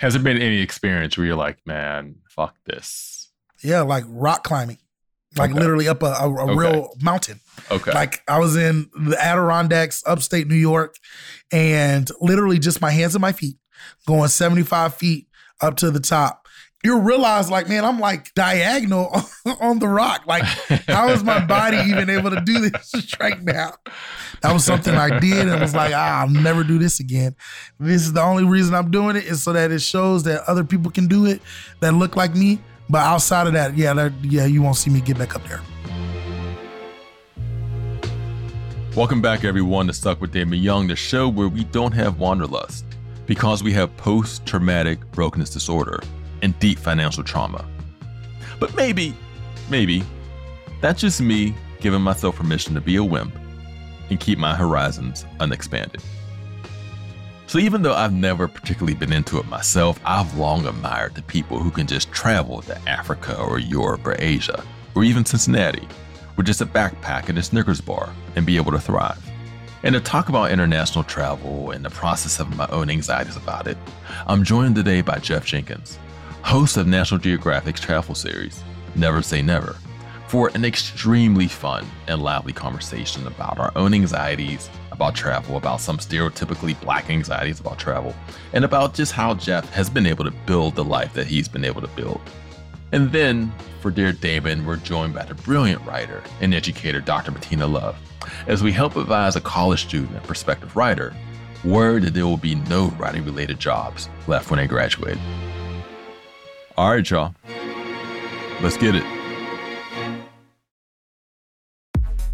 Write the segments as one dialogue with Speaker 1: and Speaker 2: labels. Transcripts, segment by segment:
Speaker 1: Has there been any experience where you're like, man, fuck this?
Speaker 2: Yeah, like rock climbing, like
Speaker 1: Okay.
Speaker 2: literally up a, a, a
Speaker 1: Okay.
Speaker 2: real mountain.
Speaker 1: Okay.
Speaker 2: Like I was in the Adirondacks, upstate New York, and literally just my hands and my feet going 75 feet up to the top. You realize, like, man, I'm like diagonal on the rock. Like, how is my body even able to do this right now? That was something I did and was like, ah, I'll never do this again. This is the only reason I'm doing it is so that it shows that other people can do it that look like me. But outside of that, yeah, that, yeah, you won't see me get back up there.
Speaker 1: Welcome back, everyone, to Stuck with Damon Young, the show where we don't have wanderlust because we have post traumatic brokenness disorder and deep financial trauma. But maybe, maybe, that's just me giving myself permission to be a wimp and keep my horizons unexpanded. So, even though I've never particularly been into it myself, I've long admired the people who can just travel to Africa or Europe or Asia or even Cincinnati with just a backpack and a Snickers bar and be able to thrive. And to talk about international travel and the process of my own anxieties about it, I'm joined today by Jeff Jenkins, host of National Geographic's travel series, Never Say Never, for an extremely fun and lively conversation about our own anxieties about travel, about some stereotypically black anxieties about travel, and about just how Jeff has been able to build the life that he's been able to build. And then, for Dear Damon, we're joined by the brilliant writer and educator Dr. Bettina Love as we help advise a college student and prospective writer worried that there will be no writing related jobs left when they graduate. All right, y'all. Let's get it.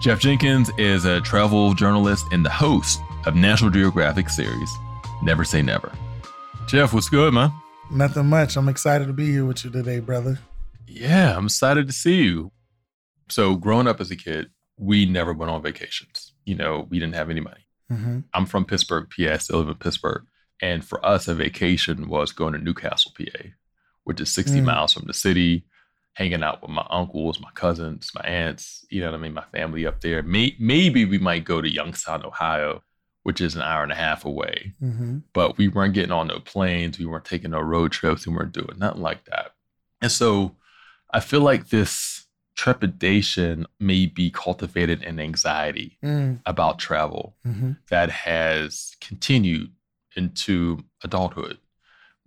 Speaker 1: Jeff Jenkins is a travel journalist and the host of National Geographic series, Never Say Never. Jeff, what's good, man?
Speaker 2: Nothing much. I'm excited to be here with you today, brother.
Speaker 1: Yeah, I'm excited to see you. So, growing up as a kid, we never went on vacations. You know, we didn't have any money.
Speaker 2: hmm
Speaker 1: I'm from Pittsburgh, PA. I still live in Pittsburgh. And for us, a vacation was going to Newcastle, PA, which is 60
Speaker 2: Mm.
Speaker 1: miles from the city, hanging out with my uncles, my cousins, my aunts, you know what I mean, my family up there. May- maybe we might go to Youngstown, Ohio, which is an hour and a half away.
Speaker 2: hmm
Speaker 1: But we weren't getting on no planes. We weren't taking no road trips. We weren't doing nothing like that. And so I feel like this trepidation may be cultivated in anxiety
Speaker 2: Mm,
Speaker 1: about travel
Speaker 2: hmm
Speaker 1: that has continued into adulthood.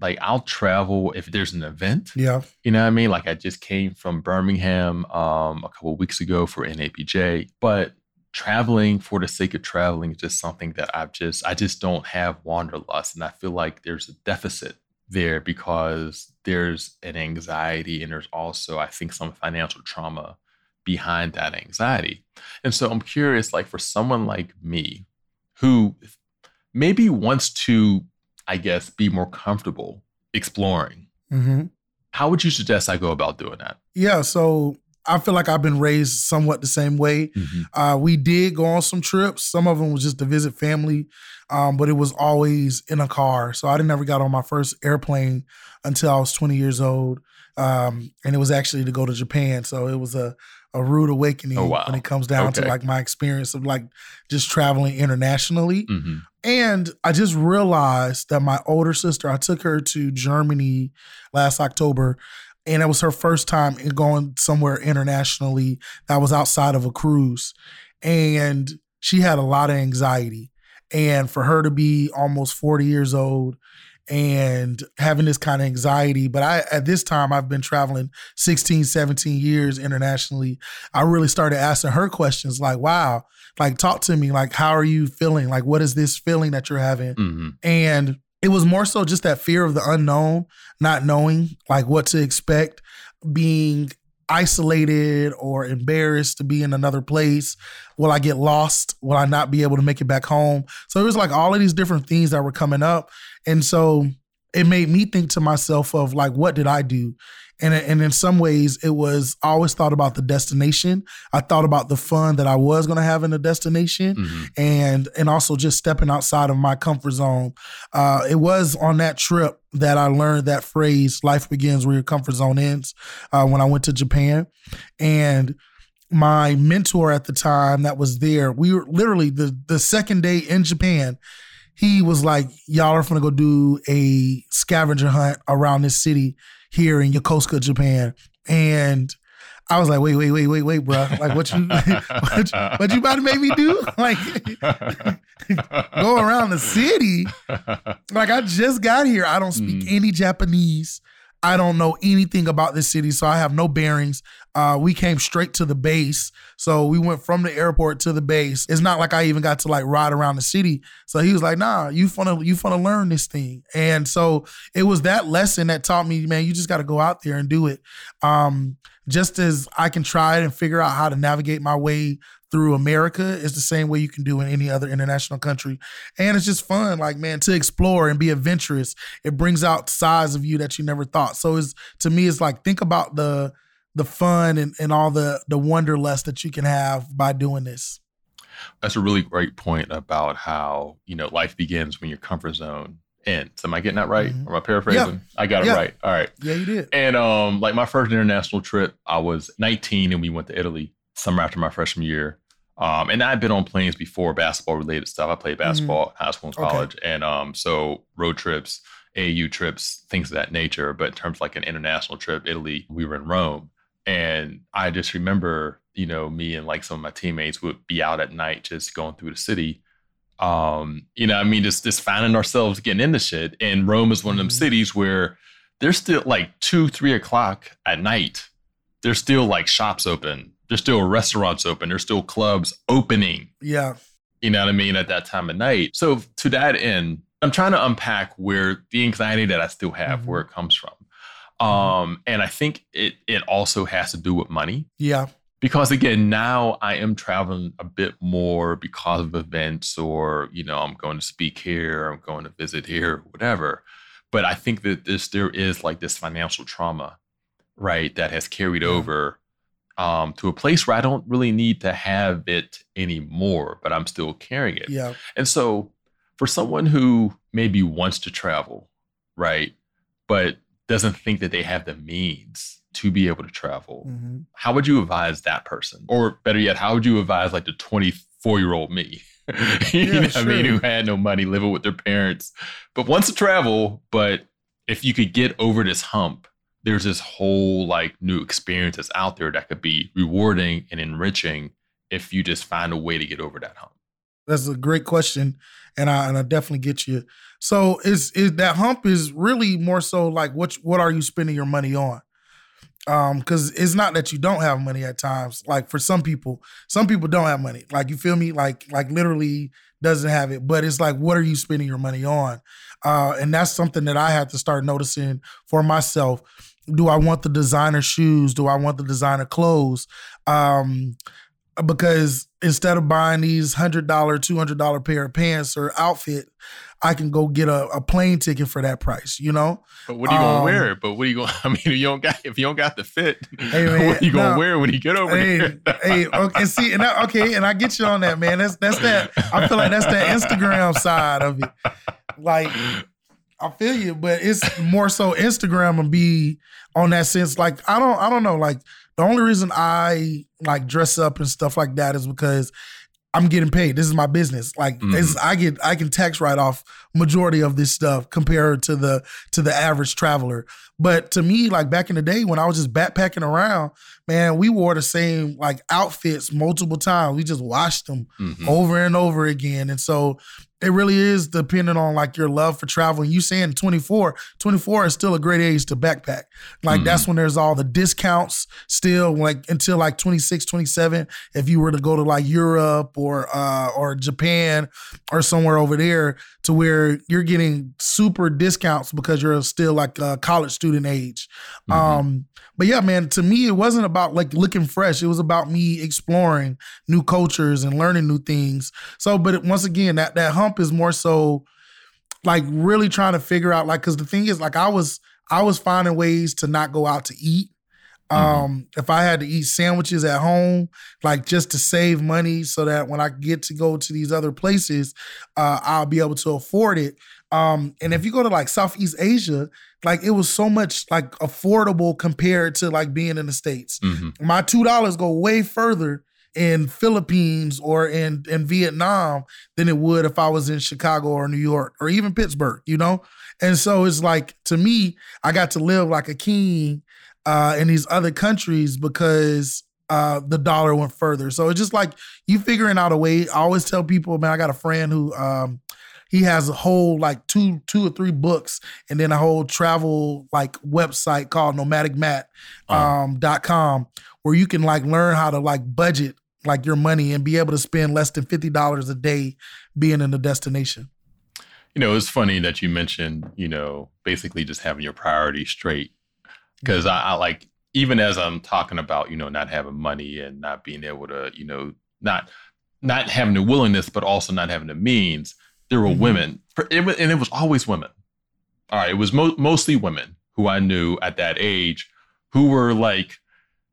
Speaker 1: Like I'll travel if there's an event,
Speaker 2: Yeah.
Speaker 1: you know what I mean? Like I just came from Birmingham um, a couple of weeks ago for NABJ, but traveling for the sake of traveling is just something that I've just I just don't have wanderlust, and I feel like there's a deficit there because there's an anxiety and there's also I think some financial trauma behind that anxiety. And so I'm curious, like for someone like me who maybe wants to, I guess, be more comfortable exploring,
Speaker 2: hmm
Speaker 1: how would you suggest I go about doing that?
Speaker 2: Yeah. So I feel like I've been raised somewhat the same way. Uh, we did go on some trips. Some of them was just to visit family, um, but it was always in a car. So I never got on my first airplane until I was 20 years old. Um, and it was actually to go to Japan. So it was a, a rude awakening
Speaker 1: Oh, wow.
Speaker 2: when it comes down to like my experience of like just traveling internationally.
Speaker 1: hmm
Speaker 2: And I just realized that my older sister, I took her to Germany last October, and it was her first time going somewhere internationally that was outside of a cruise. And she had a lot of anxiety. And for her to be almost 40 years old and having this kind of anxiety, but I at this time I've been traveling 16, 17 years internationally. I really started asking her questions like, wow, like talk to me, like how are you feeling? Like what is this feeling that you're having?
Speaker 1: hmm
Speaker 2: And it was more so just that fear of the unknown, not knowing like what to expect, being isolated or embarrassed to be in another place. Will I get lost? Will I not be able to make it back home? So it was like all of these different things that were coming up. And so it made me think to myself of like, what did I do? And, and in some ways, it was I always thought about the destination. I thought about the fun that I was going to have in the destination,
Speaker 1: hmm
Speaker 2: and and also just stepping outside of my comfort zone. Uh, it was on that trip that I learned that phrase "life begins where your comfort zone ends." Uh, when I went to Japan, and my mentor at the time that was there, we were literally the the second day in Japan. He was like, "Y'all are gonna go do a scavenger hunt around this city here in Yokosuka, Japan," and I was like, wait, wait, wait, wait, wait, bro. Like, what you, what, you- what you about to make me do? Like, go around the city. Like, I just got here. I don't speak mm. any Japanese. I don't know anything about this city, so I have no bearings. Uh, we came straight to the base, so we went from the airport to the base. It's not like I even got to like ride around the city. So he was like, "Nah, you wanna you wanna learn this thing," and so it was that lesson that taught me, man, you just got to go out there and do it. Um, just as I can try it and figure out how to navigate my way through America is the same way you can do in any other international country. And it's just fun, like man, to explore and be adventurous. It brings out sides of you that you never thought. So it's to me, it's like think about the the fun and, and all the the wanderlust that you can have by doing this.
Speaker 1: That's a really great point about how, you know, life begins when your comfort zone ends. Am I getting that right?
Speaker 2: Mhm.
Speaker 1: Or am I paraphrasing? I got it right. All right.
Speaker 2: Yeah, you did.
Speaker 1: And um, like my first international trip, I was 19 and we went to Italy summer after my freshman year. Um, and I'd been on planes before, basketball related stuff. I played basketball in high school and
Speaker 2: Mm-hmm. Okay.
Speaker 1: college. And um, so road trips, AAU trips, things of that nature. But in terms of like an international trip, Italy, we were in Rome. And I just remember, you know, me and like some of my teammates would be out at night just going through the city. Um, you know, I mean, just just finding ourselves getting into shit. And Rome is one of them
Speaker 2: Mhm.
Speaker 1: cities where there's still like two, three o'clock at night. There's still like shops open. There's still restaurants open. There's still clubs opening.
Speaker 2: Yeah.
Speaker 1: You know what I mean? At that time of night. So to that end, I'm trying to unpack where the anxiety that I still have,
Speaker 2: Mhm.
Speaker 1: where it comes from. Um, and I think it it also has to do with money.
Speaker 2: Yeah.
Speaker 1: because again now i am traveling a bit more because of events or you know i'm going to speak here i'm going to visit here whatever. But i think that this there is like this financial trauma right that has carried over um, to a place where i don't really need to have it anymore but i'm still carrying it.
Speaker 2: Yeah.
Speaker 1: and so for someone who maybe wants to travel right but doesn't think that they have the means to be able to travel
Speaker 2: hmm
Speaker 1: how would you advise that person? Or better yet, how would you advise like the 24 year old me? you
Speaker 2: Yeah,
Speaker 1: know what I mean, who had no money living with their parents, but wants to travel. But if you could get over this hump, there's this whole like new experience that's out there that could be rewarding and enriching if you just find a way to get over that hump.
Speaker 2: That's a great question, and I and I definitely get you. So is is that hump is really more so like what what are you spending your money on? Um, because it's not that you don't have money at times. Like for some people, some people don't have money. Like you feel me? Like like literally doesn't have it. But it's like, what are you spending your money on? Uh, and that's something that I had to start noticing for myself. Do I want the designer shoes? Do I want the designer clothes? Um, because instead of buying these hundred dollar, two hundred dollar pair of pants or outfit, I can go get a, a plane ticket for that price. You know,
Speaker 1: But what are you gonna
Speaker 2: Um,
Speaker 1: wear? But what are you gonna? I mean, if you don't got if you don't got the fit,
Speaker 2: Hey, man,
Speaker 1: what are you gonna wear when you get over
Speaker 2: hey,
Speaker 1: there?
Speaker 2: hey, okay, and see, and I, okay, and I get you on that, man. That's that's that. I feel like that's that Instagram side of it. Like, I feel you, but it's more so Instagram and be on that sense. Like, I don't, I don't know. Like, the only reason I like dress up and stuff like that is because I'm getting paid. This is my business. Like, it's, I get, I can tax write off majority of this stuff compared to the to the average traveler. But to me, like back in the day when I was just backpacking around, man, we wore the same like outfits multiple times. We just washed them
Speaker 1: Mhm.
Speaker 2: over and over again. And so it really is dependent on like your love for travel. And you saying 24, 24 is still a great age to backpack. Like that's when there's all the discounts still like until like 26, 27. If you were to go to like Europe or uh or Japan or somewhere over there to where you're getting super discounts because you're still like a college student age. Um but yeah, man, to me, it wasn't about like looking fresh. It was about me exploring new cultures and learning new things. So, but once again, that that hump is more so like really trying to figure out like because the thing is like I was I was finding ways to not go out to eat. Um, if I had to eat sandwiches at home, like just to save money so that when I get to go to these other places, uh, I'll be able to afford it. Um, and if you go to like Southeast Asia, like it was so much like affordable compared to like being in the States.
Speaker 1: Mhm.
Speaker 2: My two dollars go way further in Philippines or in in Vietnam than it would if I was in Chicago or New York or even Pittsburgh, you know? And so it's like to me, I got to live like a king uh in these other countries because uh the dollar went further. So it's just like you figuring out a way. I always tell people, man, I got a friend who um he has a whole like two two or three books and then a whole travel like website called nomadicmatt um dot com where you can like learn how to like budget like your money and be able to spend less than fifty dollars a day being in the destination.
Speaker 1: You know, it's funny that you mentioned, you know, basically just having your priorities straight. Because I, I like, even as I'm talking about, you know, not having money and not being able to, you know, not not having the willingness, but also not having the means, there were
Speaker 2: Mhm.
Speaker 1: women, for, it, wa- and it was always women. All right, it was mo- mostly women who I knew at that age who were like,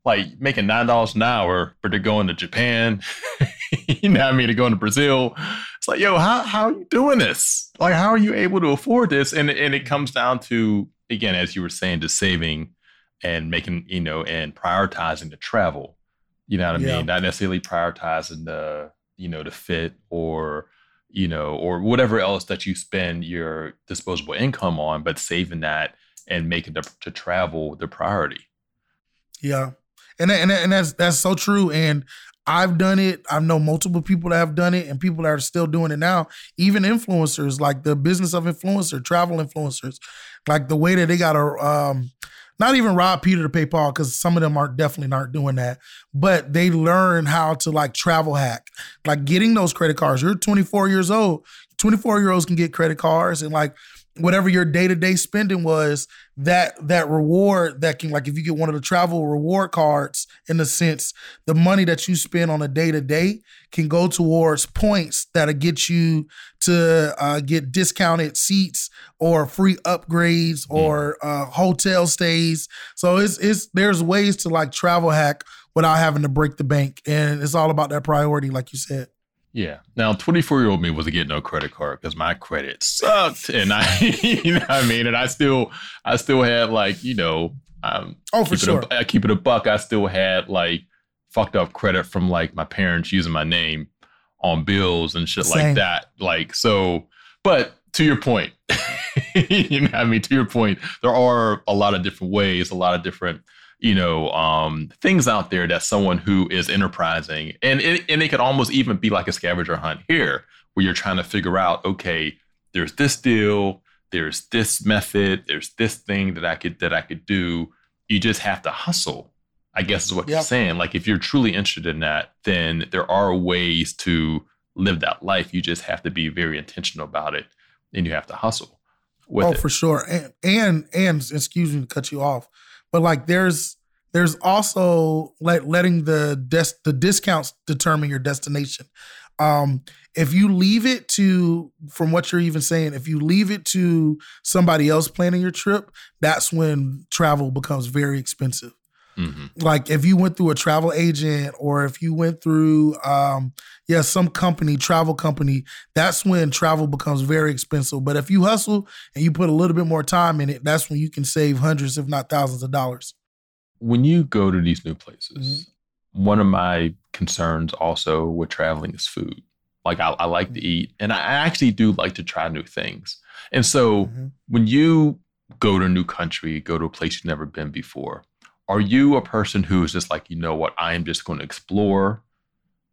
Speaker 1: like making nine dollars an hour, but they're going to Japan. you know what I mean? They're going to Brazil. It's like, yo, how how are you doing this? Like, how are you able to afford this? And and it comes down to again, as you were saying, just saving and making, you know, and prioritizing the travel. You know what I
Speaker 2: Yeah.
Speaker 1: mean? Not necessarily prioritizing the, you know, the fit or you know, or whatever else that you spend your disposable income on, but saving that and making the to travel the priority.
Speaker 2: Yeah, and and and that's that's so true. And I've done it. I know multiple people that have done it, and people that are still doing it now. Even influencers, like the business of influencer, travel influencers, like the way that they got to. Um, not even rob Peter to pay Paul because some of them are definitely not doing that. But they learn how to like travel hack, like getting those credit cards. You're 24 years old. 24 year olds can get credit cards and like whatever your day to day spending was, that that reward that can like if you get one of the travel reward cards in a sense, the money that you spend on a day to day can go towards points that'll get you to uh, get discounted seats or free upgrades or uh, hotel stays. So it's it's there's ways to like travel hack without having to break the bank, and it's all about that priority, like you said.
Speaker 1: Yeah. Now, 24 year old me wasn't getting no credit card because my credit sucked. And I, you know what I mean? And I still, I still had like, you know, um,
Speaker 2: Oh, for sure.
Speaker 1: A, I keep it a buck. I still had like fucked up credit from like my parents using my name on bills and shit
Speaker 2: Same.
Speaker 1: like that. Like, so, but to your point, you know, what I mean, to your point, there are a lot of different ways, a lot of different, you know, um, things out there that someone who is enterprising and it, and it could almost even be like a scavenger hunt here, where you're trying to figure out, okay, there's this deal, there's this method, there's this thing that I could that I could do. You just have to hustle. I guess is what you're saying. Like if you're truly interested in that, then there are ways to live that life. You just have to be very intentional about it, and you have to hustle
Speaker 2: oh,
Speaker 1: it.
Speaker 2: for sure. And and and excuse me to cut you off, but like there's there's also like letting the des- the discounts determine your destination. Um, if you leave it to, from what you're even saying, if you leave it to somebody else planning your trip, that's when travel becomes very expensive
Speaker 1: Mhm.
Speaker 2: like if you went through a travel agent or if you went through um yeah some company travel company that's when travel becomes very expensive but if you hustle and you put a little bit more time in it that's when you can save hundreds if not thousands of dollars
Speaker 1: When you go to these new places,
Speaker 2: Mm-hmm.
Speaker 1: one of my concerns also with traveling is food. Like I, I like
Speaker 2: Mm-hmm.
Speaker 1: to eat, and I actually do like to try new things. And so
Speaker 2: Mhm.
Speaker 1: when you go to a new country, go to a place you've never been before, are you a person who is just like, you know what, I am just going to explore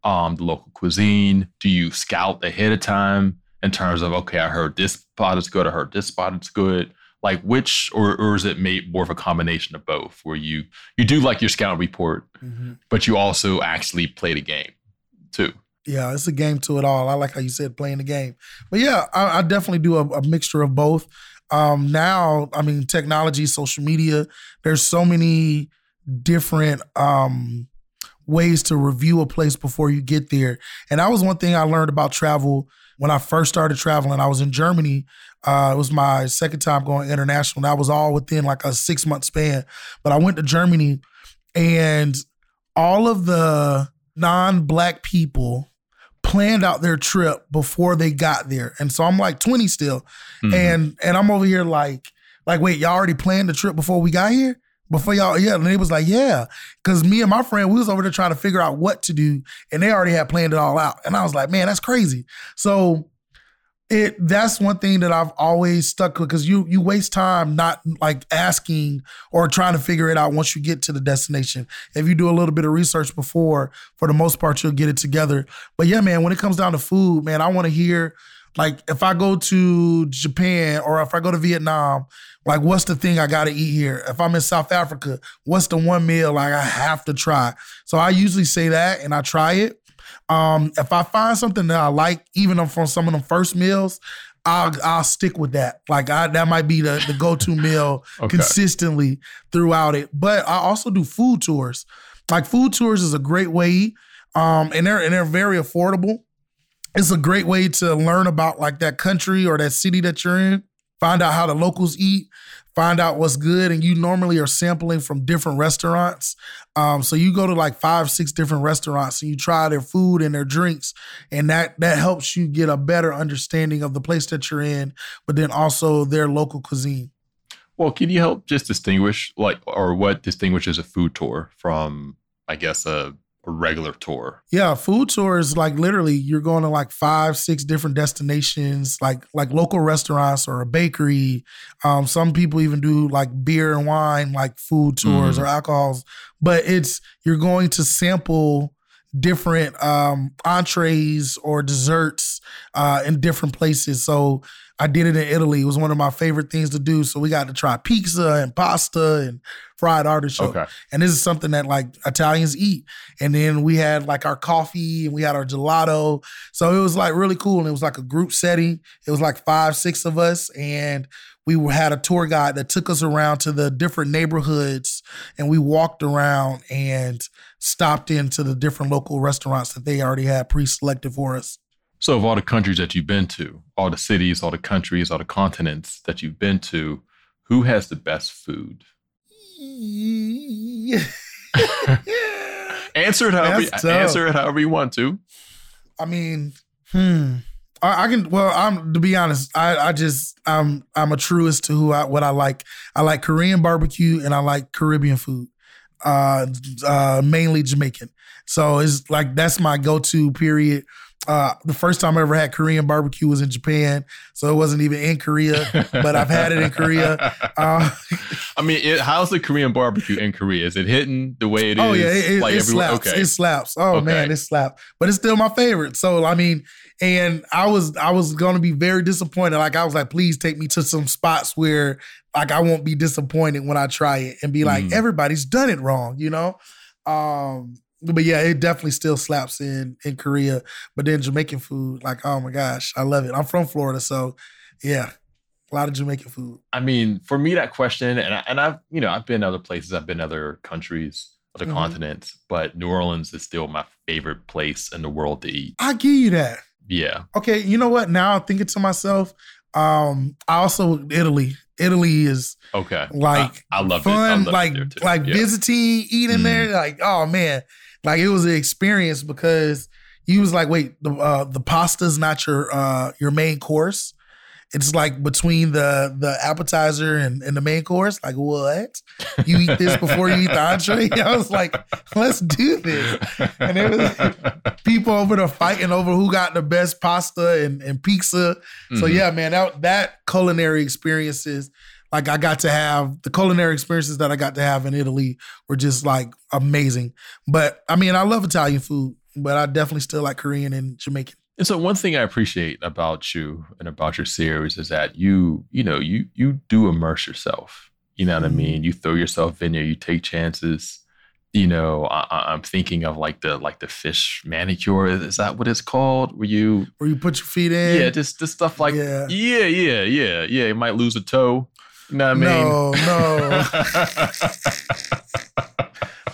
Speaker 1: um, the local cuisine? Do you scout ahead of time in terms of, okay, I heard this spot is good, I heard this spot is good? Like which, or, or is it made more of a combination of both, where you you do like your scout report, but you also actually play the game too?
Speaker 2: Yeah, it's a game to it all. I like how you said playing the game. But yeah, I, I definitely do a, a mixture of both. Um, now, I mean, technology, social media, there's so many different um, ways to review a place before you get there. And that was one thing I learned about travel when I first started traveling. I was in Germany. Uh, it was my second time going international. That was all within like a six month span. But I went to Germany and all of the non black people planned out their trip before they got there. And so I'm like 20 still.
Speaker 1: Mhm.
Speaker 2: And and I'm over here like, like, wait, y'all already planned the trip before we got here? Before y'all, yeah. And they was like, yeah. Cause me and my friend, we was over there trying to figure out what to do. And they already had planned it all out. And I was like, man, that's crazy. So it that's one thing that I've always stuck with because you you waste time not like asking or trying to figure it out once you get to the destination. If you do a little bit of research before, for the most part, you'll get it together. But yeah, man, when it comes down to food, man, I want to hear like if I go to Japan or if I go to Vietnam, like what's the thing I gotta eat here? If I'm in South Africa, what's the one meal like I have to try? So I usually say that and I try it. Um, if I find something that I like, even from some of them first meals, I'll I'll stick with that. Like I, that might be the, the go to meal
Speaker 1: Okay.
Speaker 2: consistently throughout it. But I also do food tours. Like food tours is a great way, um, and they're and they're very affordable. It's a great way to learn about like that country or that city that you're in. Find out how the locals eat. Find out what's good, and you normally are sampling from different restaurants. Um, so you go to like five, six different restaurants and you try their food and their drinks, and that that helps you get a better understanding of the place that you're in, but then also their local cuisine.
Speaker 1: Well, can you help just distinguish, like, or what distinguishes a food tour from, I guess, a, a regular tour?
Speaker 2: Yeah, food tour is like literally you're going to like five, six different destinations, like like local restaurants or a bakery. Um, some people even do like beer and wine, like food tours
Speaker 1: Mhm.
Speaker 2: or alcohols. But it's you're going to sample different um entrees or desserts uh in different places. So I did it in Italy. It was one of my favorite things to do. So we got to try pizza and pasta and fried artichoke.
Speaker 1: Okay.
Speaker 2: And this is something that like Italians eat. And then we had like our coffee and we had our gelato. So it was like really cool. And it was like a group setting. It was like five, six of us. And we had a tour guide that took us around to the different neighborhoods and we walked around and stopped into the different local restaurants that they already had pre-selected for us.
Speaker 1: So, of all the countries that you've been to, all the cities, all the countries, all the continents that you've been to, who has the best food? Answer it however,
Speaker 2: That's tough.
Speaker 1: answer it however you want to.
Speaker 2: I mean, hmm. I, I can. Well, I'm to be honest. I, I just I'm I'm a truest to who I what I like. I like Korean barbecue and I like Caribbean food, uh, uh, mainly Jamaican. So it's like that's my go to period. Uh, the first time I ever had Korean barbecue was in Japan, so it wasn't even in Korea, but I've had it in Korea. Uh,
Speaker 1: I mean, it, how's the Korean barbecue in Korea? Is it hitting the way it is?
Speaker 2: Oh yeah, it,
Speaker 1: like
Speaker 2: it slaps.
Speaker 1: Okay.
Speaker 2: It slaps. Oh
Speaker 1: Okay.
Speaker 2: man, it slaps. But it's still my favorite. So I mean, and I was I was gonna be very disappointed. Like I was like, please take me to some spots where like I won't be disappointed when I try it and be like,
Speaker 1: Mm.
Speaker 2: everybody's done it wrong, you know. Um, but yeah, it definitely still slaps in in Korea. But then Jamaican food, like oh my gosh, I love it. I'm from Florida, so yeah, a lot of Jamaican food.
Speaker 1: I mean, for me, that question, and I, and I've you know I've been other places, I've been other countries, other
Speaker 2: Mhm.
Speaker 1: continents, but New Orleans is still my favorite place in the world to eat.
Speaker 2: I give you that.
Speaker 1: Yeah,
Speaker 2: Okay, you know what? Now I'm thinking to myself, um, I also Italy. Italy is
Speaker 1: okay.
Speaker 2: like
Speaker 1: I, I love it. I
Speaker 2: fun,
Speaker 1: loved it
Speaker 2: like like
Speaker 1: Yeah.
Speaker 2: visiting, eating
Speaker 1: Mhm.
Speaker 2: there. Like, oh man, like it was an experience because you was like, wait, the uh, the pasta's not your uh your main course. It's like between the the appetizer and, and the main course. Like, what? You eat this before you eat the entree? I was like, let's do this. And it was people over there fighting over who got the best pasta and, and pizza. So
Speaker 1: Mhm.
Speaker 2: yeah, man, that that culinary experiences like I got to have the culinary experiences that I got to have in Italy were just like amazing. But I mean, I love Italian food, but I definitely still like Korean and Jamaican.
Speaker 1: And so one thing I appreciate about you and about your series is that you, you know, you you do immerse yourself. You know what I mm-hmm. mean? You throw yourself in there, you take chances. You know, I, I'm thinking of like the like the fish manicure. Is that what it's called? Where you
Speaker 2: Where you put your feet in.
Speaker 1: yeah, just just stuff like
Speaker 2: Yeah.
Speaker 1: yeah, yeah, yeah, yeah. You might lose a toe. You know what I mean?
Speaker 2: No, no.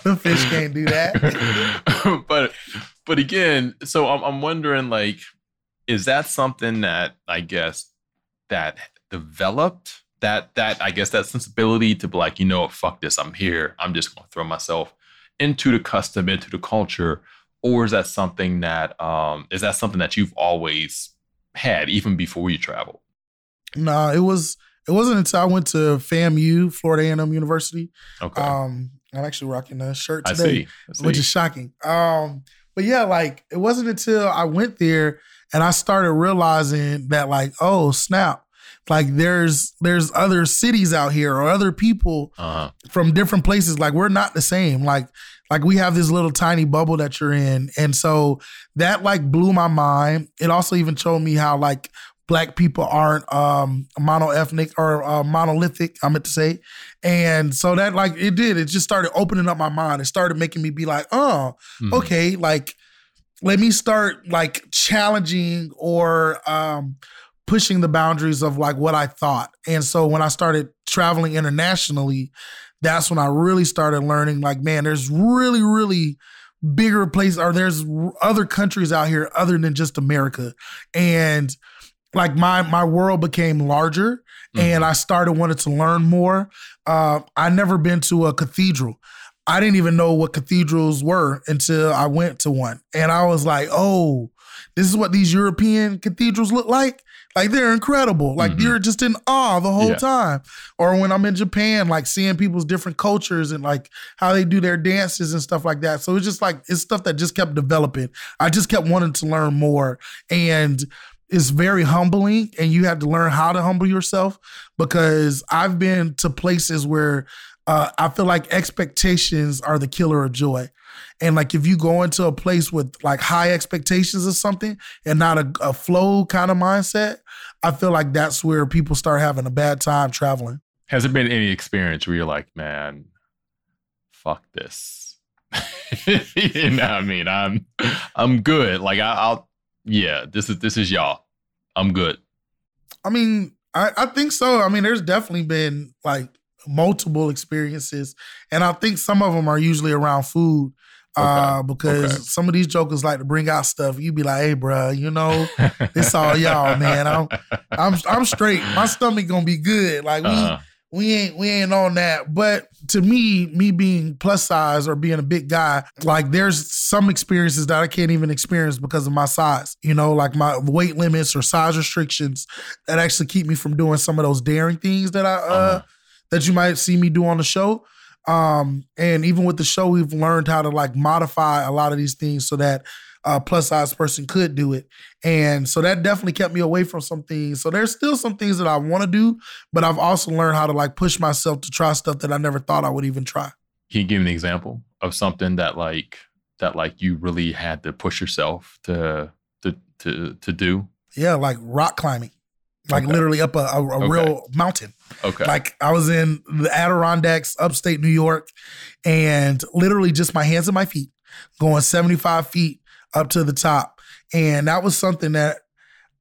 Speaker 2: the fish can't do that.
Speaker 1: but but again, so I'm I'm wondering like, is that something that I guess that developed that that I guess that sensibility to be like, you know what, fuck this, I'm here. I'm just gonna throw myself into the custom, into the culture, or is that something that um is that something that you've always had even before you traveled?
Speaker 2: no, it was it wasn't until I went to FAMU, Florida A&M University.
Speaker 1: Okay,
Speaker 2: Um, I'm actually rocking a shirt
Speaker 1: I
Speaker 2: today.
Speaker 1: see. I see.
Speaker 2: which is shocking. Um, but yeah, like it wasn't until I went there and I started realizing that, like, oh snap, like there's there's other cities out here or other people
Speaker 1: uh-huh.
Speaker 2: from different places. Like we're not the same. Like like we have this little tiny bubble that you're in, and so that like blew my mind. It also even showed me how like black people aren't um monoethnic or uh, monolithic i meant to say. And so that like it did. It just started opening up my mind. It started making me be like oh
Speaker 1: Mhm.
Speaker 2: okay like let me start like challenging or um pushing the boundaries of like what i thought. And so when i started traveling internationally that's when i really started learning like man there's really really bigger places or there's other countries out here other than just america. And like my my world became larger and I started wanting to learn more. Uh, I never been to a cathedral. I didn't even know what cathedrals were until I went to one, and I was like, "Oh, this is what these European cathedrals look like. Like they're incredible. Like
Speaker 1: Mhm.
Speaker 2: you're just in awe the whole
Speaker 1: Yeah.
Speaker 2: time." Or when I'm in Japan, like seeing people's different cultures and like how they do their dances and stuff like that. So it's just like it's stuff that just kept developing. I just kept wanting to learn more, and it's very humbling and you have to learn how to humble yourself because I've been to places where uh, I feel like expectations are the killer of joy. And like if you go into a place with like high expectations of something and not a, a flow kind of mindset, I feel like that's where people start having a bad time traveling.
Speaker 1: Has there been any experience where you're like, man, fuck this? you know what I mean? I'm I'm good. Like I, I'll yeah, this is this is y'all. I'm good.
Speaker 2: I mean, I, I think so. I mean, there's definitely been like multiple experiences, and I think some of them are usually around food. Uh, because
Speaker 1: okay.
Speaker 2: some of these jokers like to bring out stuff. You be like, "Hey, bro, you know, it's all y'all, man. I'm, I'm, I'm straight. My stomach gonna be good. Like we,
Speaker 1: Uh-huh.
Speaker 2: We ain't, we ain't on that. But to me, me being plus size or being a big guy, like there's some experiences that I can't even experience because of my size. You know, like my weight limits or size restrictions that actually keep me from doing some of those daring things that I, uh,
Speaker 1: Uh-huh.
Speaker 2: that you might see me do on the show. Um, and even with the show, we've learned how to like modify a lot of these things so that a plus size person could do it. And so that definitely kept me away from some things. So there's still some things that I want to do, but I've also learned how to like push myself to try stuff that I never thought I would even try.
Speaker 1: Can you give me an example of something that like that like you really had to push yourself to to to to do?
Speaker 2: Yeah, like rock climbing, like
Speaker 1: Okay.
Speaker 2: literally up a, a, a
Speaker 1: Okay.
Speaker 2: real mountain.
Speaker 1: Okay.
Speaker 2: Like I was in the Adirondacks, upstate New York, and literally just my hands and my feet going 75 feet up to the top. And that was something that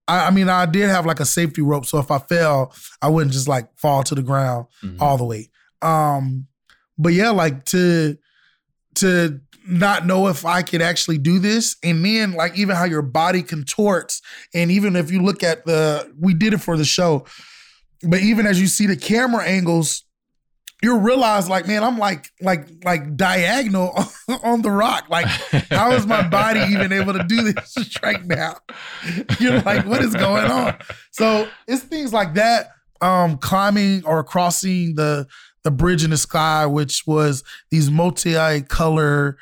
Speaker 2: I, I mean, I did have like a safety rope. So if I fell, I wouldn't just like fall to the ground
Speaker 1: Mhm.
Speaker 2: all the way. Um, but yeah, like to to not know if I could actually do this. And then like even how your body contorts. And even if you look at the we did it for the show, but even as you see the camera angles, you realize like, man, I'm like like like diagonal on the rock. Like, how is my body even able to do this right now? You're like, what is going on? So it's things like that. Um, climbing or crossing the the bridge in the sky, which was these multi-color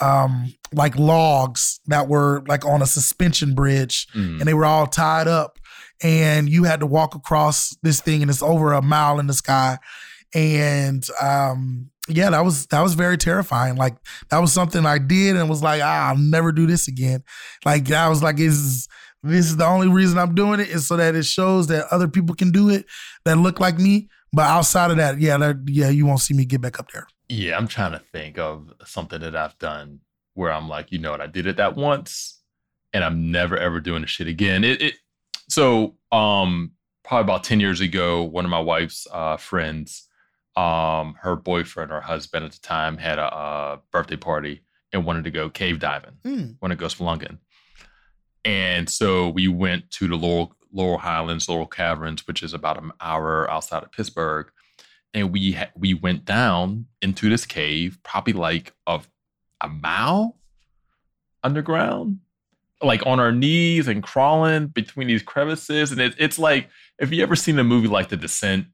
Speaker 2: um like logs that were like on a suspension bridge
Speaker 1: Mm.
Speaker 2: and they were all tied up and you had to walk across this thing, and it's over a mile in the sky. And um, yeah, that was that was very terrifying. Like that was something I did and was like, ah, I'll never do this again. Like I was like, is this is the only reason I'm doing it is so that it shows that other people can do it that look like me. But outside of that, yeah, that, yeah, you won't see me get back up there.
Speaker 1: Yeah, I'm trying to think of something that I've done where I'm like, you know what, I did it that once, and I'm never ever doing the shit again. It, it so um probably about ten years ago, one of my wife's uh, friends, um, her boyfriend or husband at the time had a, a birthday party and wanted to go cave diving,
Speaker 2: Mm.
Speaker 1: wanted to go spelunking, and so we went to the Laurel Laurel Highlands, Laurel Caverns, which is about an hour outside of Pittsburgh and we ha- we went down into this cave, probably like a a mile underground, like on our knees and crawling between these crevices. And it, it's like if you ever seen a movie like The Descent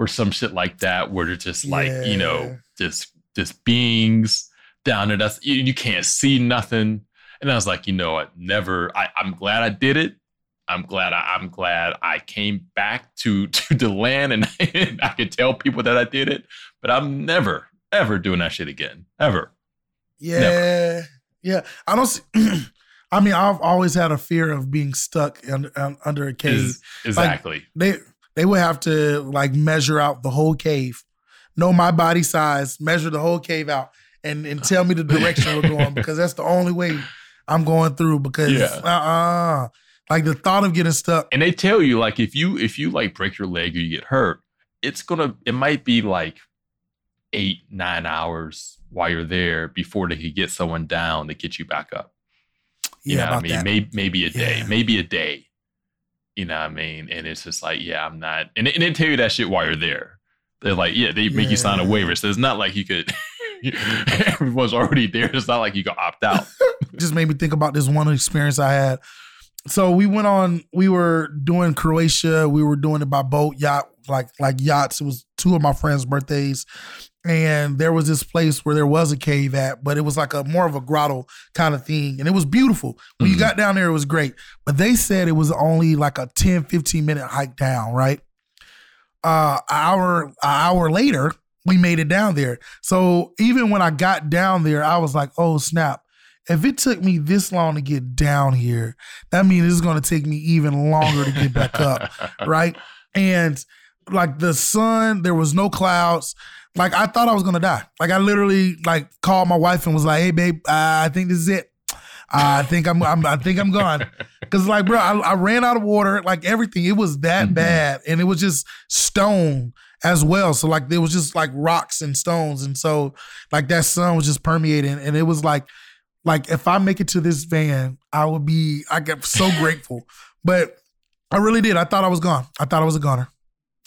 Speaker 1: or some shit like that, where they're just like you know just just beings down there. That's you, you can't see nothing. And I was like, you know what? Never. I, I'm glad I did it. I'm glad I, I'm glad I came back to to the land and, I could tell people that I did it. But I'm never ever doing that shit again. Ever.
Speaker 2: Yeah, yeah. I don't. See, I mean, I've always had a fear of being stuck under, un- under a cave.
Speaker 1: Is- exactly.
Speaker 2: they they would have to like measure out the whole cave, know my body size, measure the whole cave out, and and tell me the direction we're going because that's the only way I'm going through. Because
Speaker 1: Yeah.
Speaker 2: uh uh like the thought of getting stuck.
Speaker 1: and they tell you like if you if you like break your leg or you get hurt, it's gonna it might be like eight nine hours while you're there before they could get someone down to get you back up. You
Speaker 2: Yeah,
Speaker 1: know what I mean?
Speaker 2: that.
Speaker 1: Maybe maybe a day,
Speaker 2: Yeah.
Speaker 1: maybe a day. You know what I mean? And it's just like, yeah, I'm not. And, they- and they tell you that shit while you're there. They're like, yeah, they make you sign a waiver. So it's not like you could. everyone's already there. It's not like you can opt out.
Speaker 2: just made me think about this one experience I had. So we went on, we were doing Croatia, we were doing it by boat, yacht, like like yachts. It was two of my friends' birthdays. And there was this place where there was a cave at, but it was like a more of a grotto kind of thing. And it was beautiful. When you
Speaker 1: Mhm.
Speaker 2: got down there, it was great. But they said it was only like a 10, 15 minute hike down, right? Uh an hour, an hour later, we made it down there. So even when I got down there, I was like, oh snap if it took me this long to get down here, that means it's going to take me even longer to get back up, right? And like the sun, there was no clouds. Like I thought I was to die. Like I literally like called my wife and was like, "Hey, babe, uh, I think this is it. I think I'm, I'm I think I'm gone." Because like, bro, I, I ran out of water. Like everything, it was that
Speaker 1: Mhm.
Speaker 2: bad, and it was just stone as well. So like, there was just like rocks and stones, and so like that sun was just permeating, and it was like like if I make it to this van, I would be I get so grateful. But I really did. I thought I was gone. I thought I was a goner.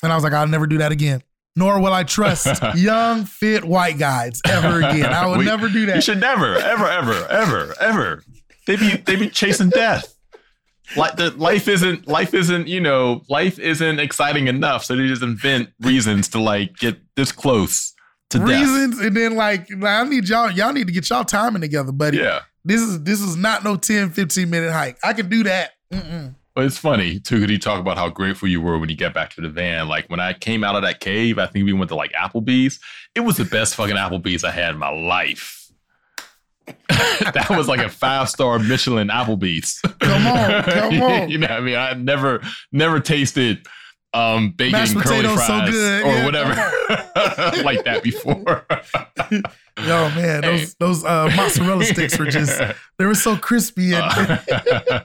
Speaker 2: And I was like, I'll never do that again. Nor will I trust young, fit white guys ever again. I will
Speaker 1: We-
Speaker 2: never do that.
Speaker 1: You should never, ever, ever, ever, ever. They be they be chasing death. Like the life isn't life isn't you know life isn't exciting enough, so they just invent reasons to like get this close to death.
Speaker 2: Reasons and then like I need y'all y'all need to get y'all timing together, buddy.
Speaker 1: Yeah,
Speaker 2: This is this is not no 10, 15 minute hike. I can do that. Mm-mm.
Speaker 1: But it's funny too. Could you talk about how grateful you were when you get back to the van? Like when I came out of that cave, I think we went to like Applebee's. It was the best fucking Applebee's I had in my life. that was like a five star Michelin Applebee's.
Speaker 2: Come on, come on.
Speaker 1: you know, what I mean, I never, never tasted um bacon
Speaker 2: Mashed
Speaker 1: curly
Speaker 2: potatoes so good.
Speaker 1: or
Speaker 2: Yeah,
Speaker 1: whatever like that before.
Speaker 2: Yo, man, those
Speaker 1: Hey.
Speaker 2: those uh, mozzarella sticks were just they were so crispy and
Speaker 1: Uh,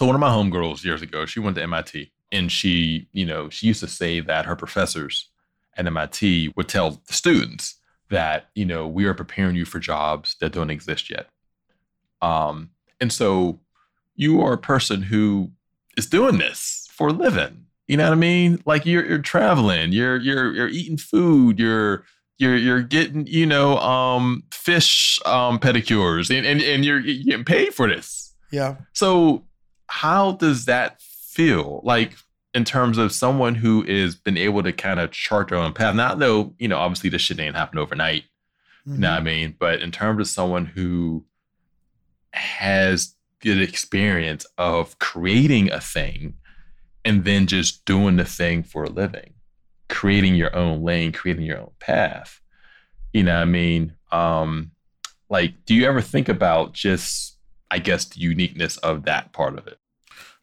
Speaker 1: so one of my homegirls years ago, she went to MIT and she, you know, she used to say that her professors at MIT would tell the students that, you know, we are preparing you for jobs that don't exist yet. Um, and so you are a person who is doing this for a living. You know what I mean? Like you're you're traveling, you're you're you're eating food, you're you're you're getting, you know, um fish um pedicures and and, and you're, you're getting paid for this.
Speaker 2: yeah.
Speaker 1: So how does that feel? Like in terms of someone who is been able to kind of chart their own path. Not though, you know, obviously this shit ain't happen overnight. You know what I mean? But in terms of someone who has the experience of creating a thing and then just doing the thing for a living, creating your own lane, creating your own path. You know what I mean? Um, like, do you ever think about just, I guess, the uniqueness of that part of it?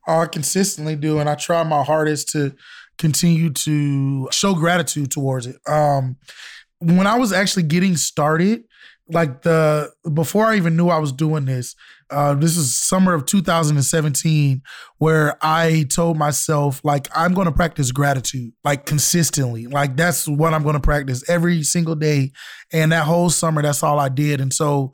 Speaker 2: I consistently do, and I try my hardest to continue to show gratitude towards it. Um, when I was actually getting started, like the before I even knew I was doing this, uh, this is summer of 2017, where I told myself like I'm going to practice gratitude like consistently. Like that's what I'm going to practice every single day, and that whole summer, that's all I did. And so,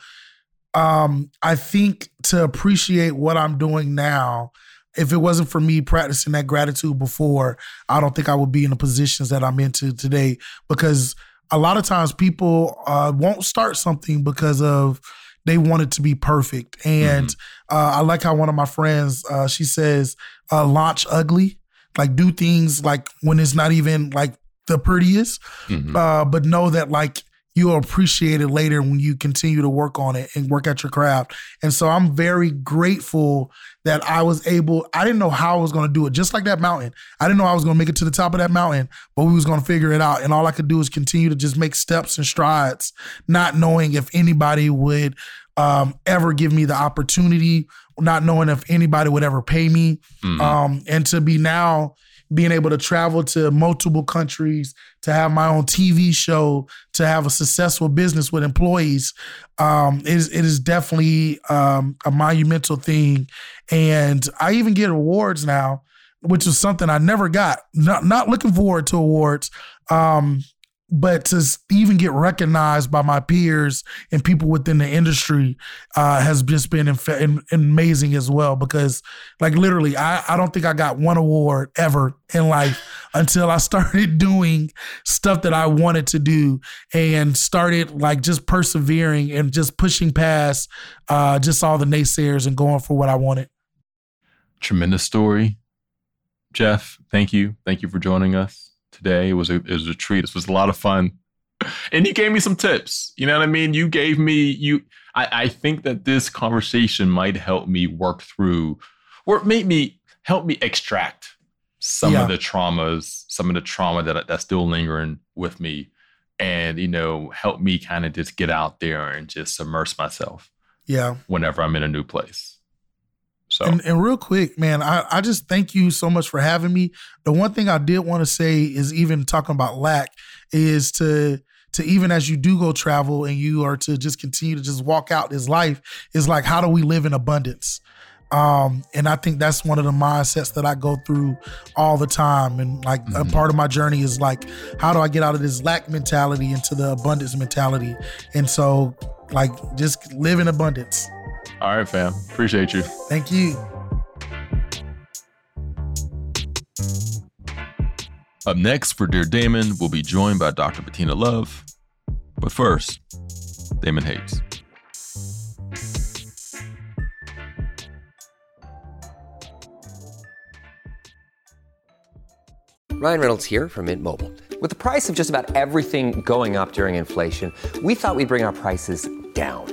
Speaker 2: um, I think to appreciate what I'm doing now if it wasn't for me practicing that gratitude before, I don't think I would be in the positions that I'm into today because a lot of times people uh, won't start something because of they want it to be perfect. And mm-hmm. uh, I like how one of my friends, uh, she says, uh, launch ugly, like do things like when it's not even like the prettiest, mm-hmm. Uh, but know that like you'll appreciate it later when you continue to work on it and work at your craft. And so I'm very grateful that I was able, I didn't know how I was going to do it, just like that mountain. I didn't know I was going to make it to the top of that mountain, but we was going to figure it out. And all I could do is continue to just make steps and strides, not knowing if anybody would um, ever give me the opportunity, not knowing if anybody would ever pay me. Mm-hmm. Um, and to be now, being able to travel to multiple countries, to have my own TV show, to have a successful business with employees, um, it, is, it is definitely um, a monumental thing. And I even get awards now, which is something I never got. Not, not looking forward to awards. Um, but to even get recognized by my peers and people within the industry uh, has just been inf- amazing as well. Because, like, literally, I, I don't think I got one award ever in life until I started doing stuff that I wanted to do and started, like, just persevering and just pushing past uh, just all the naysayers and going for what I wanted.
Speaker 1: Tremendous story. Jeff, thank you. Thank you for joining us today. It was a it was a treat. This was a lot of fun. And you gave me some tips. You know what I mean? You gave me you I, I think that this conversation might help me work through or make me help me extract some yeah. of the traumas, some of the trauma that that's still lingering with me and you know help me kind of just get out there and just immerse myself
Speaker 2: yeah
Speaker 1: whenever i'm in a new place so
Speaker 2: and, and, real quick, man, I, I just thank you so much for having me. The one thing I did want to say is even talking about lack is to to even as you do go travel and you are to just continue to just walk out this life is like how do we live in abundance? Um, and I think that's one of the mindsets that I go through all the time. And like mm-hmm. a part of my journey is like, how do I get out of this lack mentality into the abundance mentality? And so, like, just live in abundance.
Speaker 1: All right, fam. Appreciate you.
Speaker 2: Thank you.
Speaker 1: Up next for Dear Damon, we'll be joined by Dr. Bettina Love. But first, Damon Hates.
Speaker 3: Ryan Reynolds here from Mint Mobile. With the price of just about everything going up during inflation, we thought we'd bring our prices down.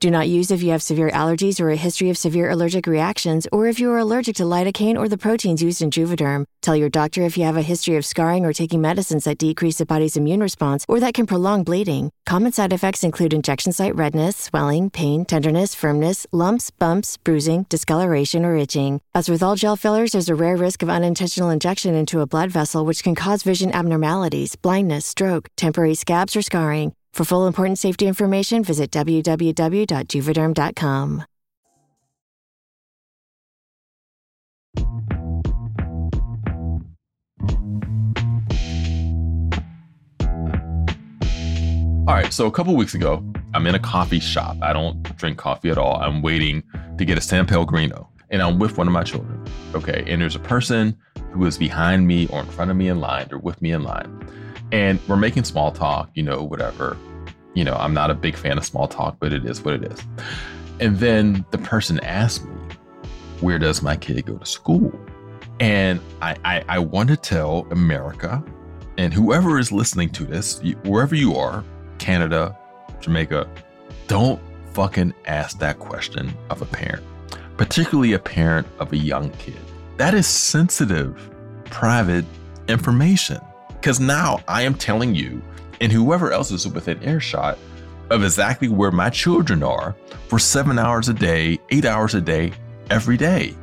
Speaker 4: Do not use if you have severe allergies or a history of severe allergic reactions, or if you are allergic to lidocaine or the proteins used in Juvederm. Tell your doctor if you have a history of scarring or taking medicines that decrease the body's immune response or that can prolong bleeding. Common side effects include injection site redness, swelling, pain, tenderness, firmness, lumps, bumps, bruising, discoloration, or itching. As with all gel fillers, there's a rare risk of unintentional injection into a blood vessel, which can cause vision abnormalities, blindness, stroke, temporary scabs, or scarring. For full important safety information, visit www.juvederm.com.
Speaker 1: All right, so a couple weeks ago, I'm in a coffee shop. I don't drink coffee at all. I'm waiting to get a San Pellegrino, and I'm with one of my children. Okay, and there's a person who is behind me or in front of me in line or with me in line. And we're making small talk, you know, whatever. You know, I'm not a big fan of small talk, but it is what it is. And then the person asked me, Where does my kid go to school? And I, I, I want to tell America and whoever is listening to this, wherever you are, Canada, Jamaica, don't fucking ask that question of a parent, particularly a parent of a young kid. That is sensitive, private information. Because now I am telling you, and whoever else is within earshot, of exactly where my children are for seven hours a day, eight hours a day, every day.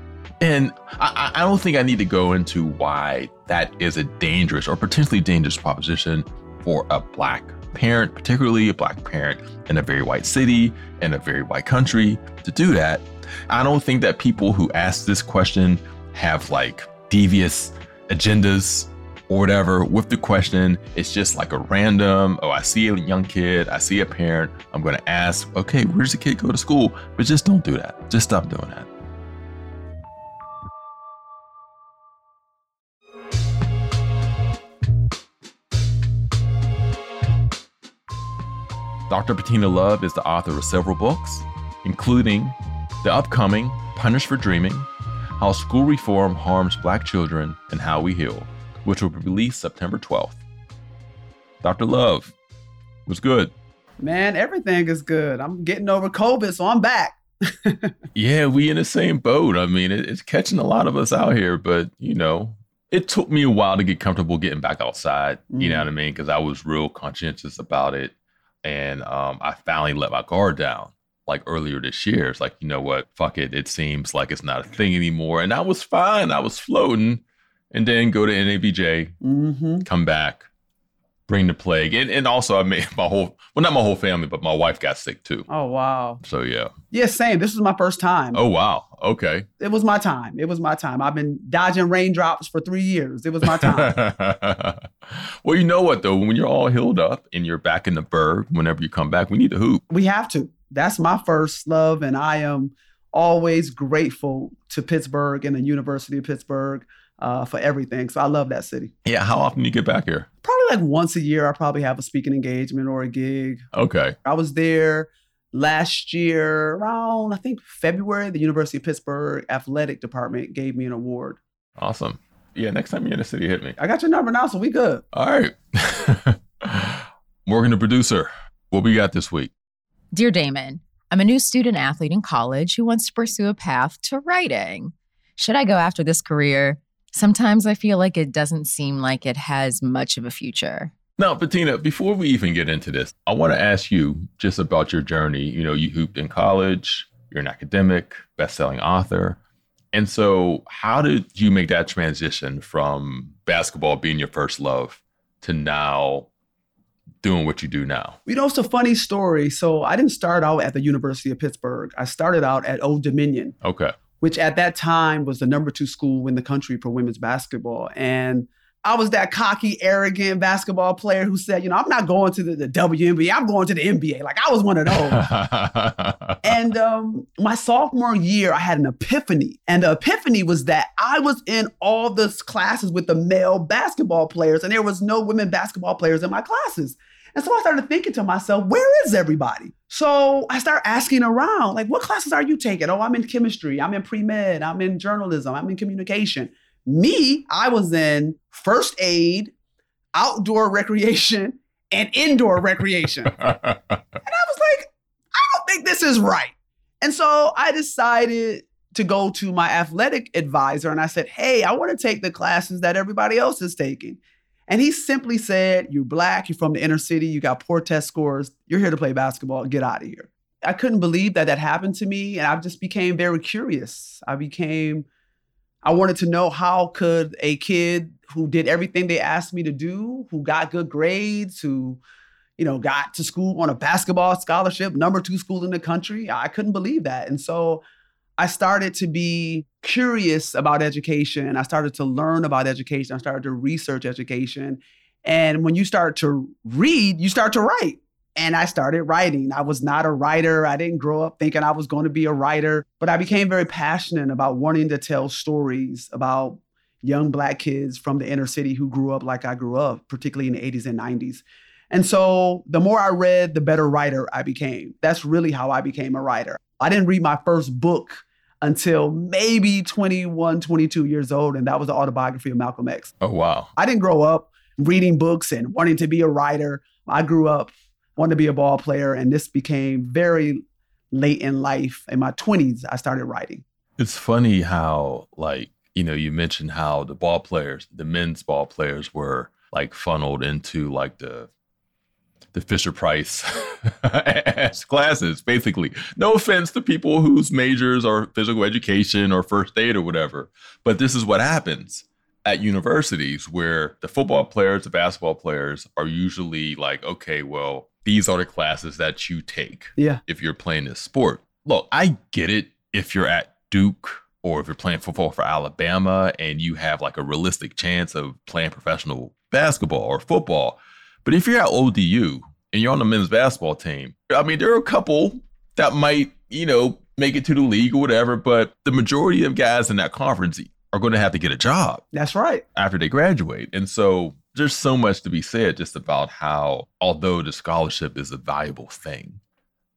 Speaker 1: And I, I, don't think I need to go into why that is a dangerous or potentially dangerous proposition for a black parent, particularly a black parent in a very white city, in a very white country, to do that. I don't think that people who ask this question have like devious agendas or whatever with the question. It's just like a random, oh, I see a young kid, I see a parent, I'm to ask, okay, where's the kid go to school? But just don't do that. Just stop doing that. Dr. Bettina Love is the author of several books, including the upcoming Punished for Dreaming How School Reform Harms Black Children and How We Heal, which will be released September 12th. Dr. Love, was good?
Speaker 5: Man, everything is good. I'm getting over COVID, so I'm back.
Speaker 1: yeah, we in the same boat. I mean, it's catching a lot of us out here, but you know, it took me a while to get comfortable getting back outside. Mm. You know mm. what I mean? Because I was real conscientious about it and um, I finally let my guard down like earlier this year. It's like, you know what? Fuck it. It seems like it's not a thing anymore. And I was fine. I was floating. And then go to NABJ, mm-hmm. come back, bring the plague. And, and also, I made my whole, well, not my whole family, but my wife got sick too.
Speaker 5: Oh, wow.
Speaker 1: So, yeah.
Speaker 5: Yeah, same. This was my first time.
Speaker 1: Oh, wow. Okay.
Speaker 5: It was my time. It was my time. I've been dodging raindrops for three years. It was my time.
Speaker 1: well, you know what, though? When you're all healed up and you're back in the burg, whenever you come back, we need to hoop.
Speaker 5: We have to. That's my first love. And I am always grateful to Pittsburgh and the University of Pittsburgh uh, for everything. So I love that city.
Speaker 1: Yeah. How often do you get back here?
Speaker 5: Probably like once a year. I probably have a speaking engagement or a gig.
Speaker 1: Okay.
Speaker 5: I was there last year around, I think February. The University of Pittsburgh athletic department gave me an award.
Speaker 1: Awesome. Yeah. Next time you're in the city, hit me.
Speaker 5: I got your number now, so we good.
Speaker 1: All right. Morgan, the producer, what we got this week?
Speaker 6: Dear Damon, I'm a new student athlete in college who wants to pursue a path to writing. Should I go after this career? Sometimes I feel like it doesn't seem like it has much of a future.
Speaker 1: Now, Bettina, before we even get into this, I want to ask you just about your journey. You know, you hooped in college, you're an academic, best-selling author. And so, how did you make that transition from basketball being your first love to now doing what you do now?
Speaker 5: You know, it's a funny story. So, I didn't start out at the University of Pittsburgh. I started out at Old Dominion.
Speaker 1: Okay
Speaker 5: which at that time was the number two school in the country for women's basketball. And I was that cocky, arrogant basketball player who said, you know, I'm not going to the, the WNBA, I'm going to the NBA. Like I was one of those. and um, my sophomore year, I had an epiphany. And the epiphany was that I was in all the classes with the male basketball players, and there was no women basketball players in my classes. And so I started thinking to myself, where is everybody? So I start asking around, like, what classes are you taking? Oh, I'm in chemistry, I'm in pre med, I'm in journalism, I'm in communication. Me, I was in first aid, outdoor recreation and indoor recreation. and I was like, I don't think this is right. And so I decided to go to my athletic advisor and I said, Hey, I want to take the classes that everybody else is taking. And he simply said, You're black, you're from the inner city, you got poor test scores, you're here to play basketball, get out of here. I couldn't believe that that happened to me. And I just became very curious. I became, I wanted to know how could a kid who did everything they asked me to do, who got good grades, who, you know, got to school on a basketball scholarship, number two school in the country. I couldn't believe that. And so I started to be curious about education. I started to learn about education. I started to research education. And when you start to read, you start to write. And I started writing. I was not a writer. I didn't grow up thinking I was going to be a writer, but I became very passionate about wanting to tell stories about young Black kids from the inner city who grew up like I grew up, particularly in the 80s and 90s. And so the more I read, the better writer I became. That's really how I became a writer. I didn't read my first book until maybe 21, 22 years old, and that was the autobiography of Malcolm X.
Speaker 1: Oh, wow.
Speaker 5: I didn't grow up reading books and wanting to be a writer. I grew up wanting to be a ball player, and this became very late in life. In my 20s, I started writing.
Speaker 1: It's funny how, like, you know, you mentioned how the ball players, the men's ball players were like funneled into like the the Fisher Price classes, basically. No offense to people whose majors are physical education or first aid or whatever, but this is what happens at universities where the football players, the basketball players are usually like, okay, well, these are the classes that you take.
Speaker 5: Yeah.
Speaker 1: If you're playing this sport. Look, I get it if you're at Duke or if you're playing football for Alabama and you have like a realistic chance of playing professional basketball or football. But if you're at ODU and you're on the men's basketball team, I mean, there are a couple that might, you know, make it to the league or whatever, but the majority of guys in that conference are going to have to get a job.
Speaker 5: That's right.
Speaker 1: After they graduate. And so there's so much to be said just about how, although the scholarship is a valuable thing,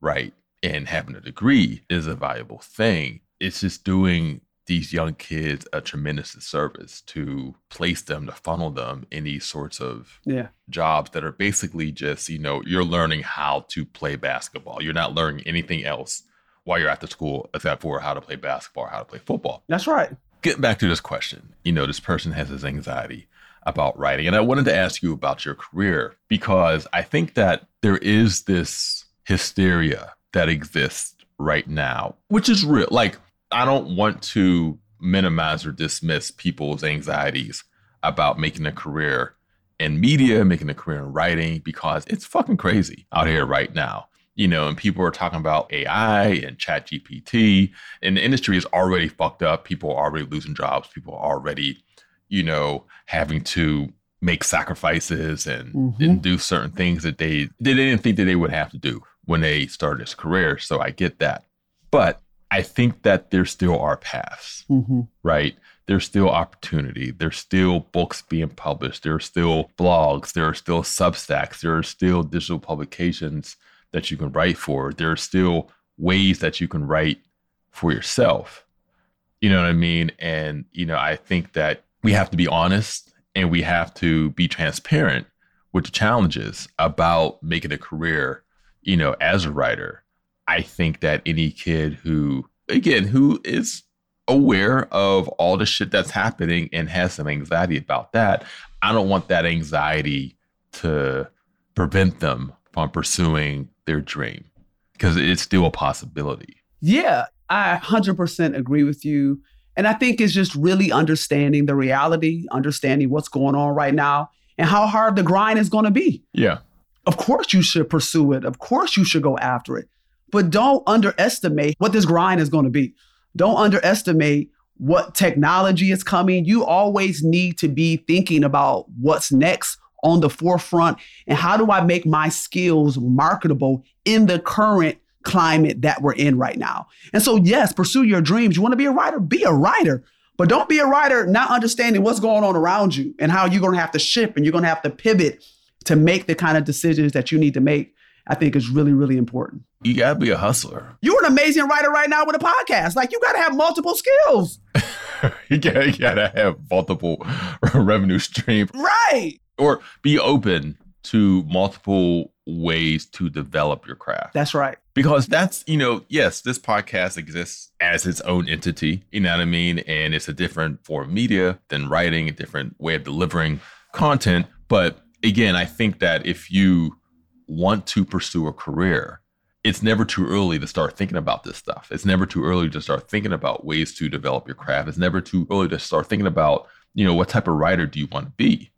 Speaker 1: right? And having a degree is a valuable thing, it's just doing these young kids a tremendous service to place them to funnel them in these sorts of
Speaker 5: yeah.
Speaker 1: jobs that are basically just you know you're learning how to play basketball. You're not learning anything else while you're at the school except for how to play basketball or how to play football.
Speaker 5: That's right.
Speaker 1: Getting back to this question you know this person has this anxiety about writing and i wanted to ask you about your career because i think that there is this hysteria that exists right now which is real like I don't want to minimize or dismiss people's anxieties about making a career in media, making a career in writing, because it's fucking crazy out here right now. You know, and people are talking about AI and Chat GPT, and the industry is already fucked up. People are already losing jobs. People are already, you know, having to make sacrifices and, mm-hmm. and do certain things that they, they didn't think that they would have to do when they started this career. So I get that. But I think that there still are paths,
Speaker 5: mm-hmm.
Speaker 1: right? There's still opportunity. There's still books being published. There are still blogs. There are still Substacks. There are still digital publications that you can write for. There are still ways that you can write for yourself. You know what I mean? And, you know, I think that we have to be honest and we have to be transparent with the challenges about making a career, you know, as a writer I think that any kid who, again, who is aware of all the shit that's happening and has some anxiety about that, I don't want that anxiety to prevent them from pursuing their dream because it's still a possibility.
Speaker 5: Yeah, I 100% agree with you. And I think it's just really understanding the reality, understanding what's going on right now, and how hard the grind is going to be.
Speaker 1: Yeah.
Speaker 5: Of course, you should pursue it. Of course, you should go after it. But don't underestimate what this grind is going to be. Don't underestimate what technology is coming. You always need to be thinking about what's next on the forefront and how do I make my skills marketable in the current climate that we're in right now. And so, yes, pursue your dreams. You want to be a writer? Be a writer. But don't be a writer not understanding what's going on around you and how you're going to have to shift and you're going to have to pivot to make the kind of decisions that you need to make I think is really, really important.
Speaker 1: You gotta be a hustler.
Speaker 5: You're an amazing writer right now with a podcast. Like you gotta have multiple skills.
Speaker 1: you, gotta, you gotta have multiple revenue streams.
Speaker 5: Right.
Speaker 1: Or be open to multiple ways to develop your craft.
Speaker 5: That's right.
Speaker 1: Because that's, you know, yes, this podcast exists as its own entity, you know what I mean? And it's a different form of media than writing, a different way of delivering content. But again, I think that if you want to pursue a career, it's never too early to start thinking about this stuff. It's never too early to start thinking about ways to develop your craft. It's never too early to start thinking about, you know, what type of writer do you want to be?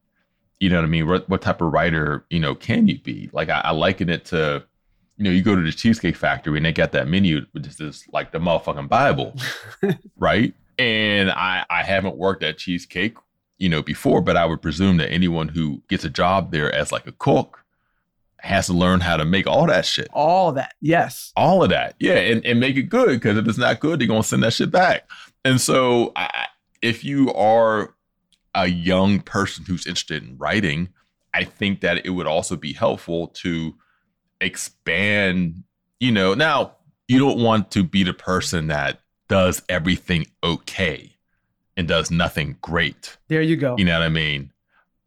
Speaker 1: You know what I mean? What, what type of writer, you know, can you be? Like I, I liken it to, you know, you go to the Cheesecake Factory and they got that menu, which is just like the motherfucking Bible, right? And I, I haven't worked at Cheesecake, you know, before, but I would presume that anyone who gets a job there as like a cook has to learn how to make all that shit.
Speaker 5: All that, yes.
Speaker 1: All of that, yeah, and, and make it good because if it's not good, they're gonna send that shit back. And so, I, if you are a young person who's interested in writing, I think that it would also be helpful to expand. You know, now you don't want to be the person that does everything okay and does nothing great.
Speaker 5: There you go.
Speaker 1: You know what I mean?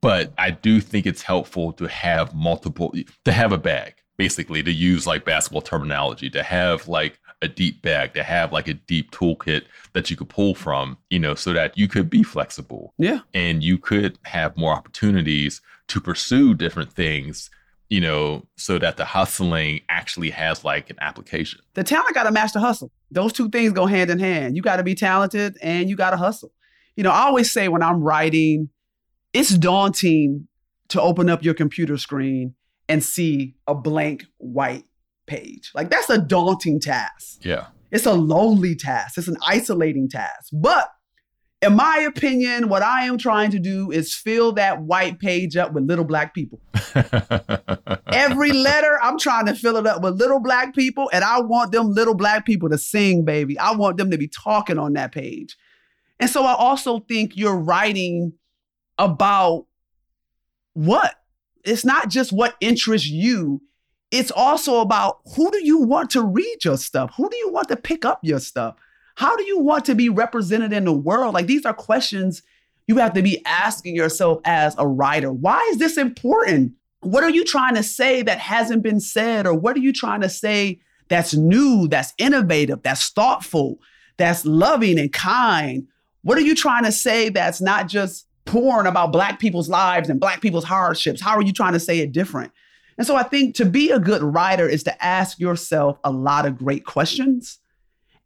Speaker 1: But I do think it's helpful to have multiple to have a bag basically to use like basketball terminology to have like a deep bag to have like a deep toolkit that you could pull from you know so that you could be flexible.
Speaker 5: Yeah.
Speaker 1: And you could have more opportunities to pursue different things you know so that the hustling actually has like an application.
Speaker 5: The talent got to match the hustle. Those two things go hand in hand. You got to be talented and you got to hustle. You know i always say when i'm writing it's daunting to open up your computer screen and see a blank white page. Like that's a daunting task.
Speaker 1: Yeah.
Speaker 5: It's a lonely task. It's an isolating task. But in my opinion, what I am trying to do is fill that white page up with little black people. Every letter, I'm trying to fill it up with little black people, and I want them little black people to sing, baby. I want them to be talking on that page. And so I also think you're writing about what? It's not just what interests you. It's also about who do you want to read your stuff? Who do you want to pick up your stuff? How do you want to be represented in the world? Like these are questions you have to be asking yourself as a writer. Why is this important? What are you trying to say that hasn't been said? Or what are you trying to say that's new, that's innovative, that's thoughtful, that's loving and kind? What are you trying to say that's not just porn about black people's lives and black people's hardships? How are you trying to say it different? And so I think to be a good writer is to ask yourself a lot of great questions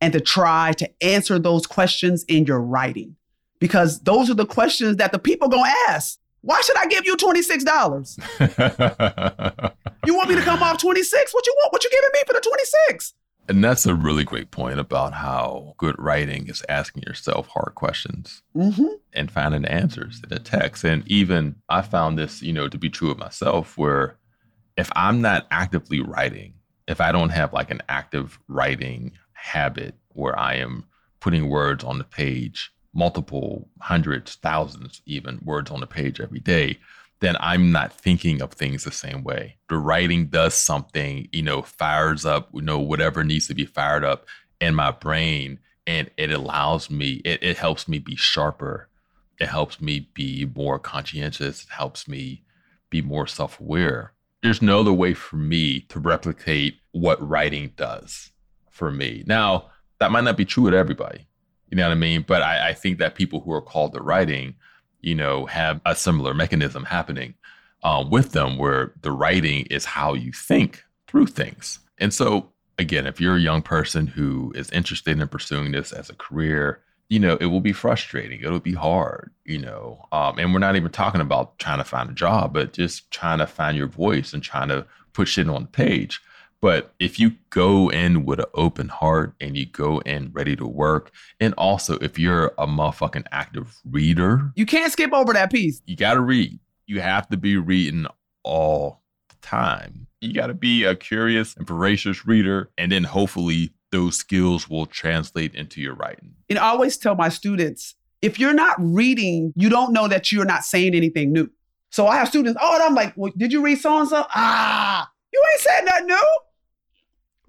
Speaker 5: and to try to answer those questions in your writing. Because those are the questions that the people gonna ask. Why should I give you $26? you want me to come off 26? What you want? What you giving me for the 26?
Speaker 1: And that's a really great point about how good writing is asking yourself hard questions
Speaker 5: mm-hmm.
Speaker 1: and finding answers in a text. And even I found this, you know, to be true of myself, where if I'm not actively writing, if I don't have like an active writing habit where I am putting words on the page, multiple hundreds, thousands, even words on the page every day, then I'm not thinking of things the same way. The writing does something, you know, fires up, you know, whatever needs to be fired up in my brain. And it allows me, it, it helps me be sharper. It helps me be more conscientious. It helps me be more self aware. There's no other way for me to replicate what writing does for me. Now, that might not be true with everybody. You know what I mean? But I, I think that people who are called to writing, you know, have a similar mechanism happening um, with them where the writing is how you think through things. And so, again, if you're a young person who is interested in pursuing this as a career, you know, it will be frustrating. It'll be hard, you know. Um, and we're not even talking about trying to find a job, but just trying to find your voice and trying to put shit on the page. But if you go in with an open heart and you go in ready to work, and also if you're a motherfucking active reader,
Speaker 5: you can't skip over that piece.
Speaker 1: You got to read. You have to be reading all the time. You got to be a curious and voracious reader, and then hopefully those skills will translate into your writing.
Speaker 5: And I always tell my students if you're not reading, you don't know that you're not saying anything new. So I have students, oh, and I'm like, well, did you read so and so? Ah, you ain't said nothing new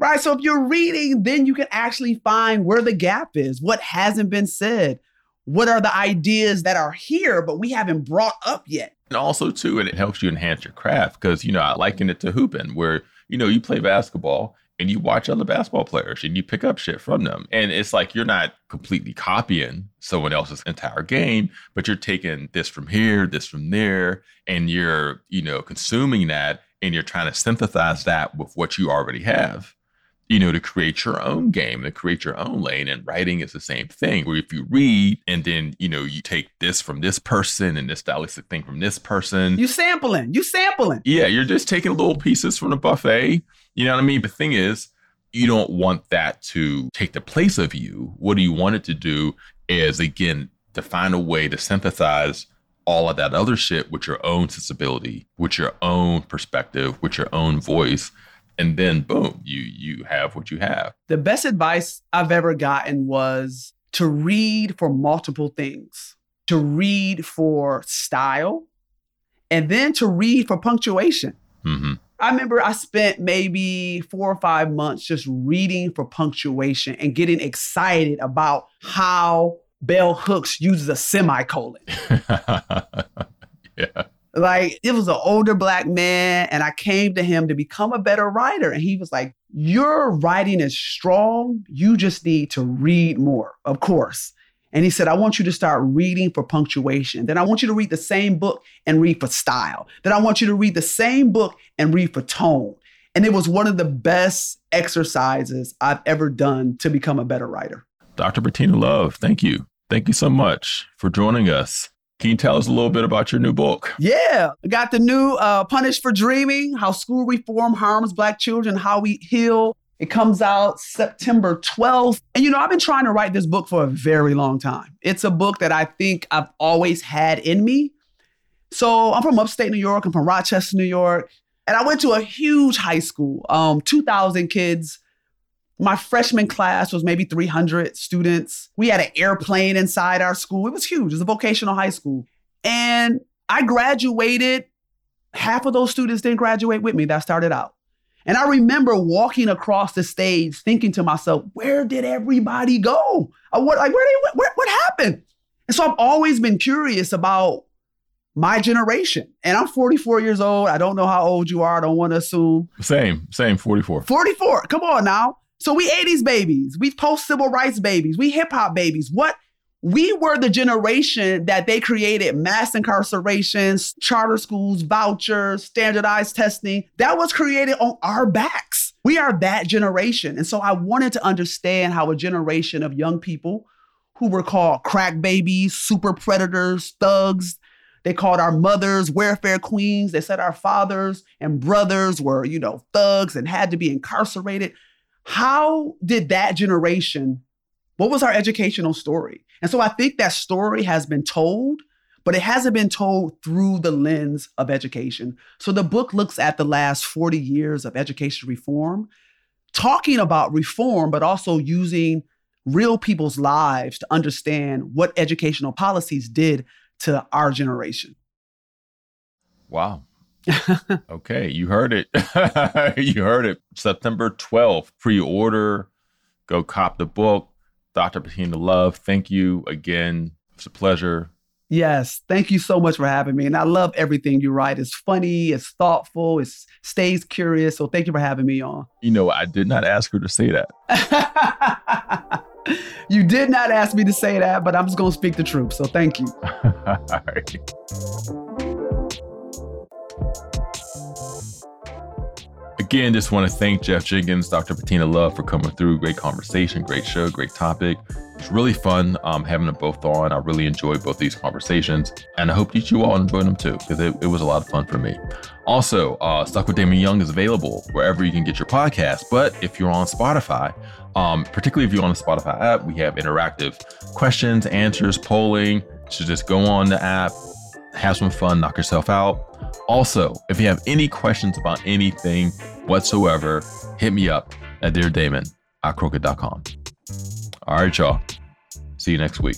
Speaker 5: right? So if you're reading, then you can actually find where the gap is, what hasn't been said, what are the ideas that are here, but we haven't brought up yet.
Speaker 1: And also, too, and it helps you enhance your craft because, you know, I liken it to hooping where, you know, you play basketball and you watch other basketball players and you pick up shit from them. And it's like you're not completely copying someone else's entire game, but you're taking this from here, this from there, and you're, you know, consuming that and you're trying to synthesize that with what you already have you know, to create your own game, to create your own lane. And writing is the same thing, where if you read and then, you know, you take this from this person and this stylistic thing from this person.
Speaker 5: You sampling, you sampling.
Speaker 1: Yeah, you're just taking little pieces from the buffet. You know what I mean? But the thing is, you don't want that to take the place of you. What do you want it to do is, again, to find a way to synthesize all of that other shit with your own sensibility, with your own perspective, with your own voice and then boom, you you have what you have.
Speaker 5: The best advice I've ever gotten was to read for multiple things. To read for style and then to read for punctuation.
Speaker 1: Mm-hmm.
Speaker 5: I remember I spent maybe four or five months just reading for punctuation and getting excited about how Bell Hooks uses a semicolon.
Speaker 1: yeah.
Speaker 5: Like it was an older black man, and I came to him to become a better writer. And he was like, Your writing is strong. You just need to read more, of course. And he said, I want you to start reading for punctuation. Then I want you to read the same book and read for style. Then I want you to read the same book and read for tone. And it was one of the best exercises I've ever done to become a better writer.
Speaker 1: Dr. Bettina Love, thank you. Thank you so much for joining us. Can you tell us a little bit about your new book?
Speaker 5: Yeah, got the new uh, Punished for Dreaming How School Reform Harms Black Children, How We Heal. It comes out September 12th. And you know, I've been trying to write this book for a very long time. It's a book that I think I've always had in me. So I'm from upstate New York, I'm from Rochester, New York. And I went to a huge high school, um, 2,000 kids. My freshman class was maybe 300 students. We had an airplane inside our school. It was huge. It was a vocational high school. And I graduated. Half of those students didn't graduate with me. That started out. And I remember walking across the stage thinking to myself, where did everybody go? What, like, where they, where, what happened? And so I've always been curious about my generation. And I'm 44 years old. I don't know how old you are. I don't want to assume.
Speaker 1: Same, same, 44.
Speaker 5: 44. Come on now. So we 80s babies, we post civil rights babies, we hip hop babies. What we were the generation that they created mass incarcerations, charter schools, vouchers, standardized testing. That was created on our backs. We are that generation. And so I wanted to understand how a generation of young people who were called crack babies, super predators, thugs, they called our mothers welfare queens. They said our fathers and brothers were, you know, thugs and had to be incarcerated. How did that generation, what was our educational story? And so I think that story has been told, but it hasn't been told through the lens of education. So the book looks at the last 40 years of education reform, talking about reform, but also using real people's lives to understand what educational policies did to our generation.
Speaker 1: Wow. okay, you heard it. you heard it. September 12th, pre order. Go cop the book. Dr. Bettina Love, thank you again. It's a pleasure.
Speaker 5: Yes, thank you so much for having me. And I love everything you write. It's funny, it's thoughtful, it stays curious. So thank you for having me on.
Speaker 1: You know, I did not ask her to say
Speaker 5: that. you did not ask me to say that, but I'm just going to speak the truth. So thank you.
Speaker 1: All right. Again, just want to thank Jeff Jenkins, Dr. Bettina Love for coming through. Great conversation, great show, great topic. It's really fun um, having them both on. I really enjoyed both these conversations, and I hope that you all enjoyed them too, because it, it, was a lot of fun for me. Also, uh, Stuck with Damon Young is available wherever you can get your podcast. But if you're on Spotify, um, particularly if you're on the Spotify app, we have interactive questions, answers, polling. So just go on the app, have some fun, knock yourself out. Also, if you have any questions about anything whatsoever, hit me up at deardamon at crooked.com. All right, y'all. See you next week.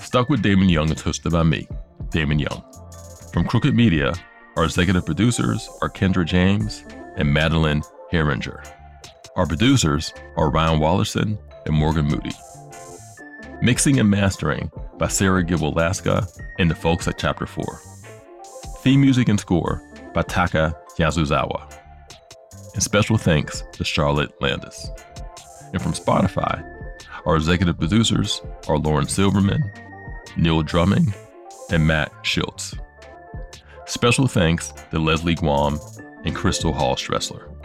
Speaker 1: Stuck with Damon Young is hosted by me, Damon Young. From Crooked Media, our executive producers are Kendra James and Madeleine Haeringer. Our producers are Ryan Wallerson and Morgan Moody. Mixing and mastering by Sarah Gilwell and the folks at Chapter 4. Theme music and score by Taka Yasuzawa. And special thanks to Charlotte Landis. And from Spotify, our executive producers are Lauren Silverman, Neil Drumming, and Matt Schultz. Special thanks to Leslie Guam and Crystal Hall Stressler.